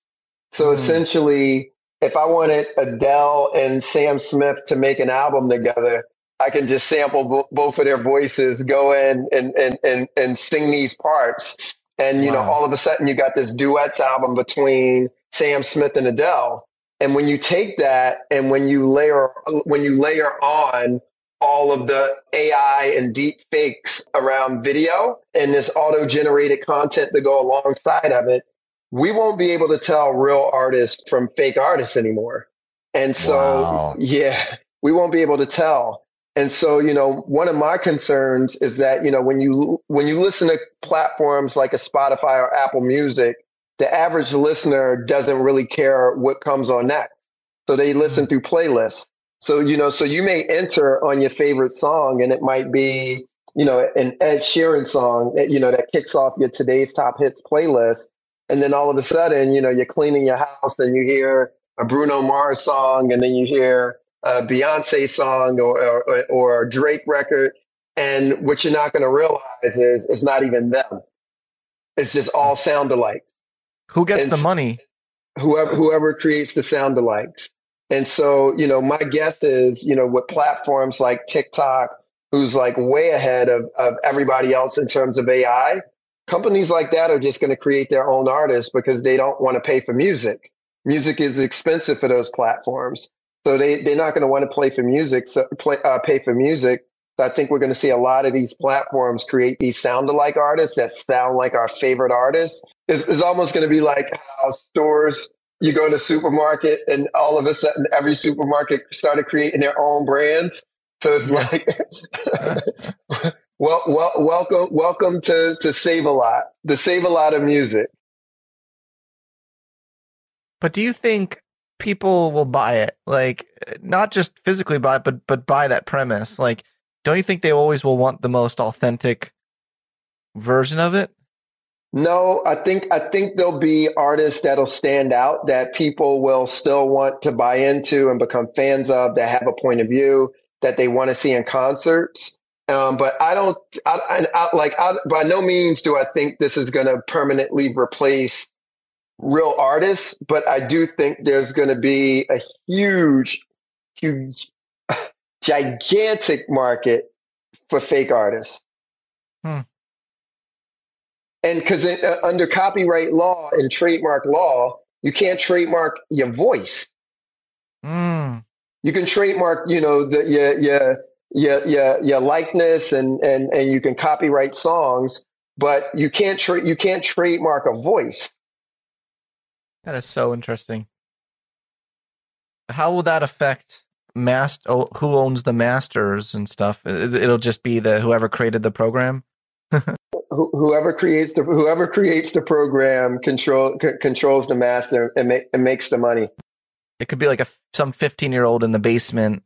So mm. essentially, if I wanted Adele and Sam Smith to make an album together, I can just sample bo- both of their voices, go in and, and, and, and sing these parts. And, you wow. know, all of a sudden you got this duets album between Sam Smith and Adele. And when you take that and when you layer, when you layer on all of the AI and deep fakes around video and this auto generated content to go alongside of it, we won't be able to tell real artists from fake artists anymore. And so, wow. yeah, we won't be able to tell. And so, you know, one of my concerns is that, you know, when you when you listen to platforms like a Spotify or Apple Music, the average listener doesn't really care what comes on next. So they listen mm-hmm. through playlists. So, you know, so you may enter on your favorite song and it might be, you know, an Ed Sheeran song that, you know, that kicks off your today's top hits playlist. And then all of a sudden, you know, you're cleaning your house and you hear a Bruno Mars song and then you hear a Beyonce song or, or, or a Drake record. And what you're not going to realize is it's not even them. It's just all sound alike. Who gets and the money? Whoever, whoever creates the sound alikes. And so, you know, my guess is, you know, with platforms like TikTok, who's like way ahead of, of everybody else in terms of AI, companies like that are just going to create their own artists because they don't want to pay for music. Music is expensive for those platforms. So they, they're not going to want to play for music, so play, uh, pay for music. So I think we're going to see a lot of these platforms create these sound alike artists that sound like our favorite artists. It's, it's almost going to be like how stores, you go to supermarket and all of a sudden every supermarket started creating their own brands. So it's like, Well, well, welcome, welcome to to Save a Lot, to Save a Lot of music. But do you think people will buy it? Like, not just physically buy it, but but buy that premise. Like, don't you think they always will want the most authentic version of it? No, I think I think there'll be artists that'll stand out that people will still want to buy into and become fans of that have a point of view that they want to see in concerts. Um, but I don't, I, I, I like, I, by no means do I think this is going to permanently replace real artists. But I do think there's going to be a huge, huge, gigantic market for fake artists. Hmm. And because uh, under copyright law and trademark law, you can't trademark your voice. Mm. You can trademark, you know, the your your your your, your likeness and and and you can copyright songs, but you can't tra- you can't trademark a voice. That is so interesting. How will that affect master? Oh, who owns the masters and stuff? It'll just be the whoever created the program. whoever creates the whoever creates the program control c- controls the master and, ma- and makes the money. It could be like a some 15 year old in the basement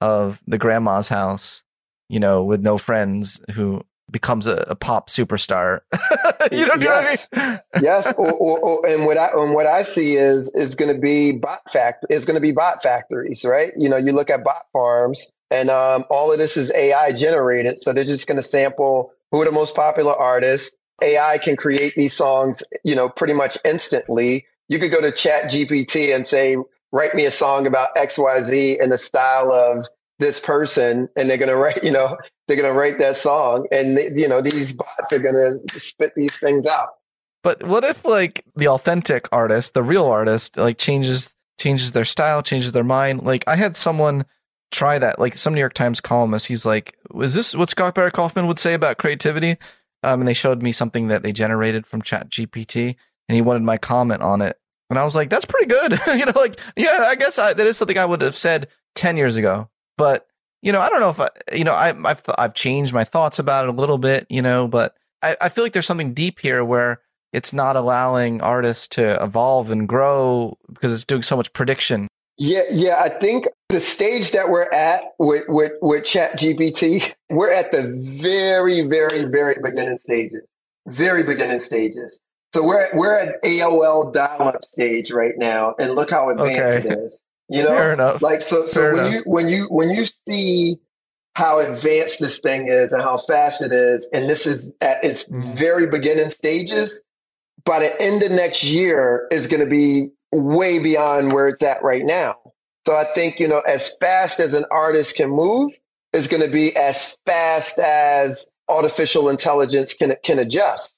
of the grandma's house, you know, with no friends who becomes a, a pop superstar. you know, yes. I mean? yes. Or, or, or, and what I and what I see is is going to be bot fact is going to be bot factories, right? You know, you look at bot farms, and um, all of this is AI generated, so they're just going to sample who are the most popular artists. AI can create these songs, you know, pretty much instantly. You could go to Chat GPT and say, write me a song about XYZ in the style of this person, and they're gonna write, you know, they're gonna write that song, and they, you know, these bots are gonna spit these things out. But what if like the authentic artist, the real artist, like changes changes their style, changes their mind? Like I had someone try that. Like some New York Times columnist, he's like, "Was this what Scott Barry Kaufman would say about creativity?" Um, and they showed me something that they generated from Chat GPT, and he wanted my comment on it. And I was like, "That's pretty good." you know, like, yeah, I guess I, that is something I would have said ten years ago. But you know, I don't know if I, you know, I, I've I've changed my thoughts about it a little bit, you know, but I, I feel like there's something deep here where it's not allowing artists to evolve and grow because it's doing so much prediction yeah, yeah. I think the stage that we're at with, with, with Chat GPT, we're at the very, very, very beginning stages. Very beginning stages. So we're at, we're at AOL dial-up stage right now, and look how advanced okay. it is. You know, Fair enough. like so. So Fair when enough. you when you when you see how advanced this thing is and how fast it is, and this is at its Mm-hmm. very beginning stages, by the end of next year is going to be way beyond where it's at right now. So I think, you know, as fast as an artist can move is going to be as fast as artificial intelligence can, can adjust.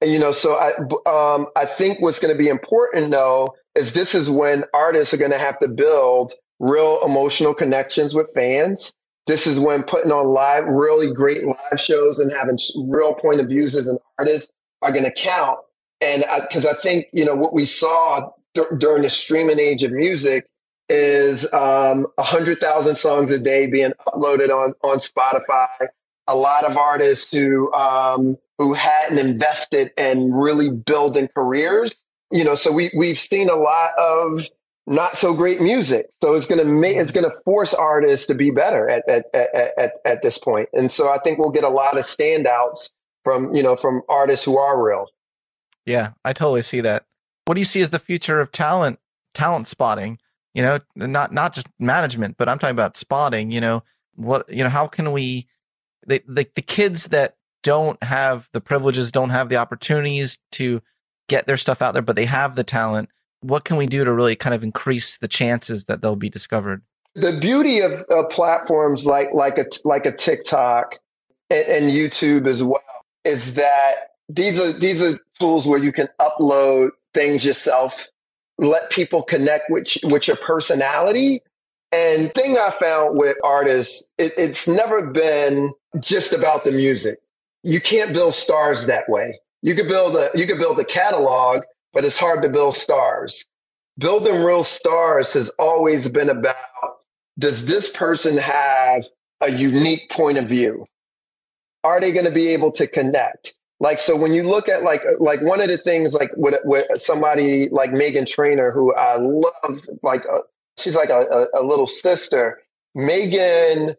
And, you know, so I, um, I think what's going to be important though is this is when artists are going to have to build real emotional connections with fans. This is when putting on live, really great live shows and having real point of views as an artist are going to count. And because I, I, think, you know, what we saw during the streaming age of music is um, 100,000 songs a day being uploaded on, on Spotify. A lot of artists who, um, who hadn't invested in really building careers. You know, so we, we've seen a lot of not so great music. So it's going to make, it's going to force artists to be better at, at, at, at, at this point. And so I think we'll get a lot of standouts from, you know, from artists who are real. Yeah, I totally see that. What do you see as the future of talent, talent spotting? You know, not not just management, but I'm talking about spotting. You know, what you know, how can we, the the, the kids that don't have the privileges, don't have the opportunities to get their stuff out there, but they have the talent. What can we do to really kind of increase the chances that they'll be discovered? The beauty of uh, platforms like like a like a TikTok and, and YouTube as well is that these are these are tools where you can upload things yourself, let people connect with with your personality. And thing I found with artists, it, it's never been just about the music. You can't build stars that way. You could build a you could build a catalog, but it's hard to build stars. Building real stars has always been about does this person have a unique point of view? Are they going to be able to connect? Like so, when you look at like like one of the things like with, with somebody like Meghan Trainor, who I love, like uh, she's like a, a, a little sister. Meghan,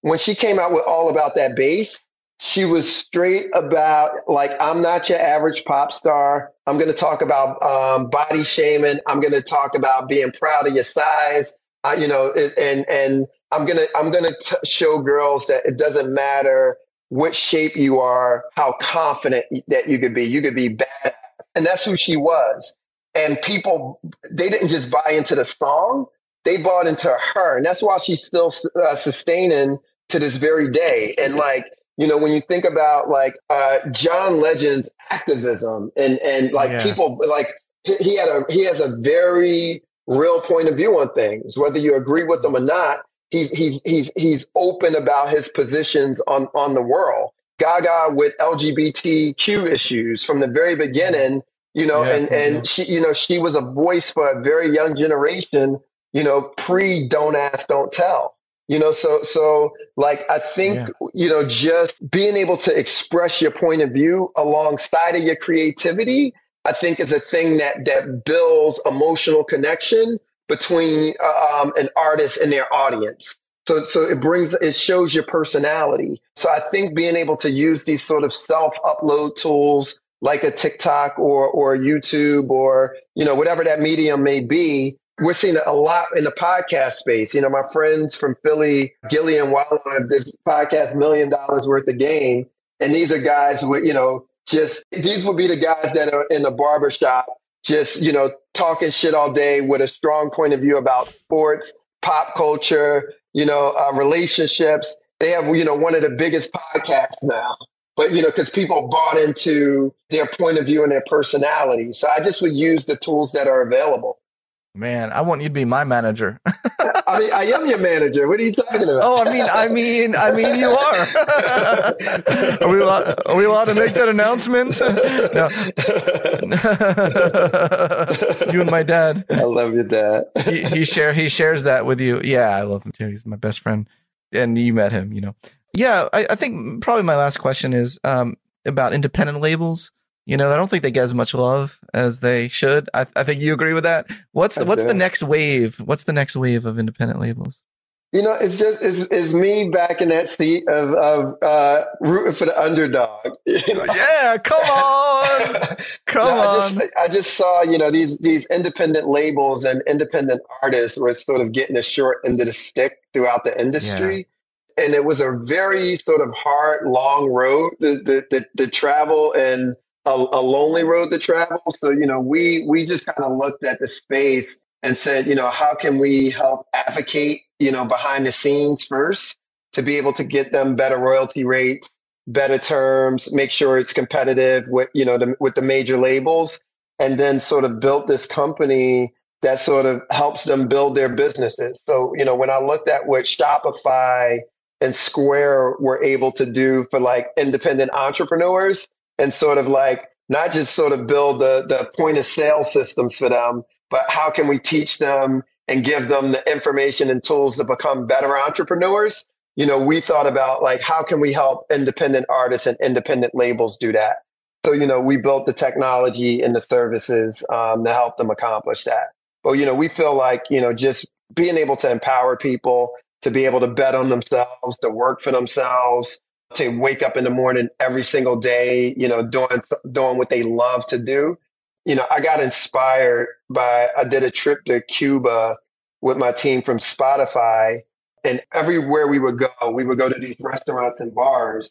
when she came out with all about that bass, she was straight about like i'm not your average pop star. I'm going to talk about um, body shaming. I'm going to talk about being proud of your size. Uh, you know and and i'm going to i'm going to show girls that it doesn't matter what shape you are how confident that you could be. You could be bad. And that's who she was. And people they didn't just buy into the song. They bought into her. And that's why she's still uh, sustaining to this very day. And like you know, when you think about like uh, John Legend's activism and and like yeah. people like he, he had a he has a very real point of view on things, whether you agree with them or not. He's he's he's he's open about his positions on on the world. Gaga with LGBTQ issues from the very beginning, you know, yeah, and and she you know she was a voice for a very young generation, you know, pre Don't Ask, Don't Tell you know so so like i think yeah. you know just being able to express your point of view alongside of your creativity i think is a thing that that builds emotional connection between um, an artist and their audience so so it brings it shows your personality so i think being able to use these sort of self upload tools like a tiktok or or youtube or you know whatever that medium may be we're seeing a lot in the podcast space. You know, my friends from Philly, Gillie and Wallo, have this podcast, Million Dollaz Worth of Game. And these are guys with, you know, just these would be the guys that are in the barbershop, just, you know, talking shit all day with a strong point of view about sports, pop culture, you know, uh, relationships. They have, you know, one of the biggest podcasts now. But, you know, because people bought into their point of view and their personality. So I just would use the tools that are available. Man, I want you to be my manager. I mean, I am your manager. What are you talking about? Oh, I mean, I mean, I mean, you are. are we allowed? Are we allowed to make that announcement? no. you and my dad. I love your dad. he, he share he shares that with you. Yeah, I love him too. He's my best friend, and you met him. You know. Yeah, I, I think probably my last question is um, about independent labels. You know, I don't think they get as much love as they should. I, I think you agree with that. What's the, what's the next wave? What's the next wave of independent labels? You know, it's just it's, it's me back in that seat of of uh, rooting for the underdog. You know? Yeah, come on, come no, on. I just, I just saw you know these these independent labels and independent artists were sort of getting a short end of the stick throughout the industry. Yeah. And it was a very sort of hard, long road to, to, to, to travel and a, a lonely road to travel. So, you know, we we just kind of looked at the space and said, you know, how can we help advocate, you know, behind the scenes first to be able to get them better royalty rates, better terms, make sure it's competitive with, you know, the, with the major labels, and then sort of built this company that sort of helps them build their businesses. So, you know, when I looked at what Shopify and Square were able to do for like independent entrepreneurs, and sort of like not just sort of build the, the point of sale systems for them, but how can we teach them and give them the information and tools to become better entrepreneurs? You know, we thought about like, how can we help independent artists and independent labels do that? So, you know, we built the technology and the services um, to help them accomplish that. But, you know, we feel like, you know, just being able to empower people to be able to bet on themselves, to work for themselves, to wake up in the morning every single day, you know, doing doing what they love to do. You know, I got inspired by I did a trip to Cuba with my team from Spotify and everywhere we would go, we would go to these restaurants and bars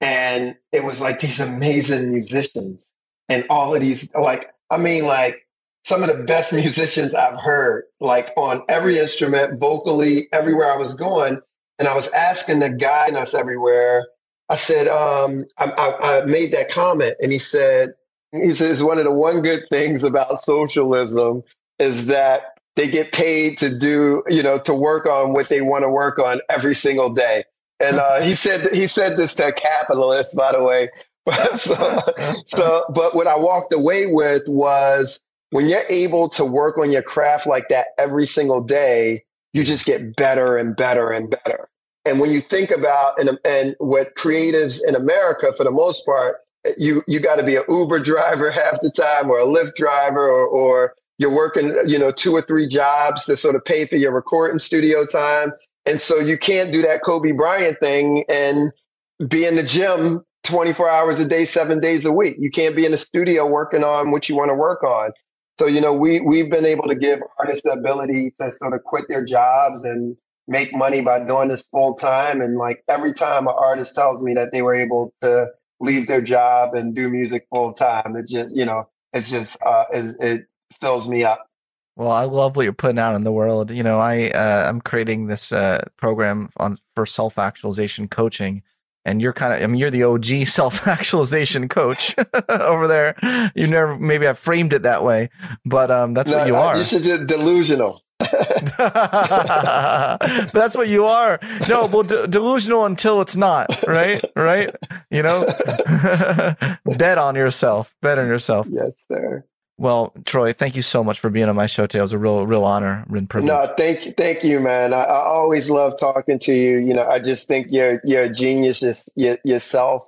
and it was like these amazing musicians and all of these like I mean like some of the best musicians I've heard like on every instrument vocally everywhere I was going and I was asking the guide us everywhere I said, um, I, I, I, made that comment, and he said, he says one of the one good things about socialism is that they get paid to do, you know, to work on what they want to work on every single day. And uh, he said he said this to a capitalist, by the way. So, so, but what I walked away with was when you're able to work on your craft like that every single day, you just get better and better and better. And when you think about and, and what creatives in America, for the most part, you you got to be an Uber driver half the time, or a Lyft driver, or, or you're working, you know, two or three jobs to sort of pay for your recording studio time. And so you can't do that Kobe Bryant thing and be in the gym 24 hours a day, seven days a week. You can't be in the studio working on what you want to work on. So, you know, we, we've been able to give artists the ability to sort of quit their jobs and make money by doing this full time. And like every time an artist tells me that they were able to leave their job and do music full time, it just, you know, it's just, uh, it, it fills me up. Well, I love what you're putting out in the world. You know, I uh, I'm creating this uh, program on for self actualization coaching, and you're kind of I mean you're the OG self actualization coach over there. You never maybe I framed it that way, but um, that's no, what you no, are. You should just delusional. that's what you are. No, well, de- delusional until it's not, right? Right? You know, bet on yourself. Bet on yourself. Yes, sir. Well, Troy, thank you so much for being on my show today. It was a real, real honor and privilege. No, thank you, thank you, man. I, I always love talking to you. You know, I just think you're you're a genius just, yourself.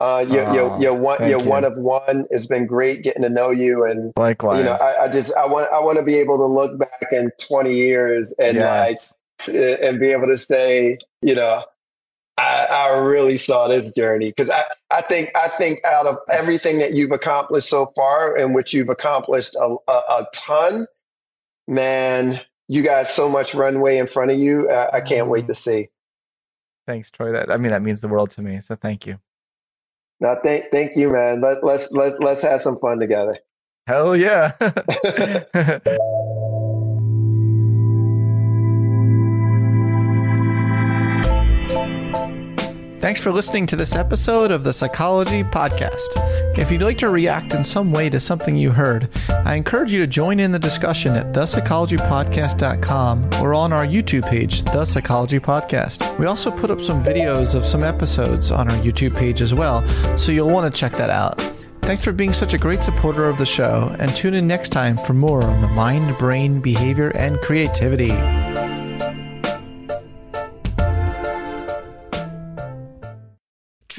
Uh, you're, oh, you're, you're one you. one of one. It's been great getting to know you, and likewise. You know, I, I just I want I want to be able to look back in 20 years and yes. like and be able to say, you know, I, I really saw this journey because I, I think I think out of everything that you've accomplished so far, in which you've accomplished a, a, a ton, man, you got so much runway in front of you. I, I can't wait to mm-hmm. see. Thanks, Troy. That I mean that means the world to me. So thank you. No, thank thank you, man. Let, let's let's let's have some fun together. Hell yeah. Thanks for listening to this episode of the Psychology Podcast. If you'd like to react in some way to something you heard, I encourage you to join in the discussion at thepsychologypodcast.com or on our YouTube page, The Psychology Podcast. We also put up some videos of some episodes on our YouTube page as well, so you'll want to check that out. Thanks for being such a great supporter of the show, and tune in next time for more on the mind, brain, behavior, and creativity.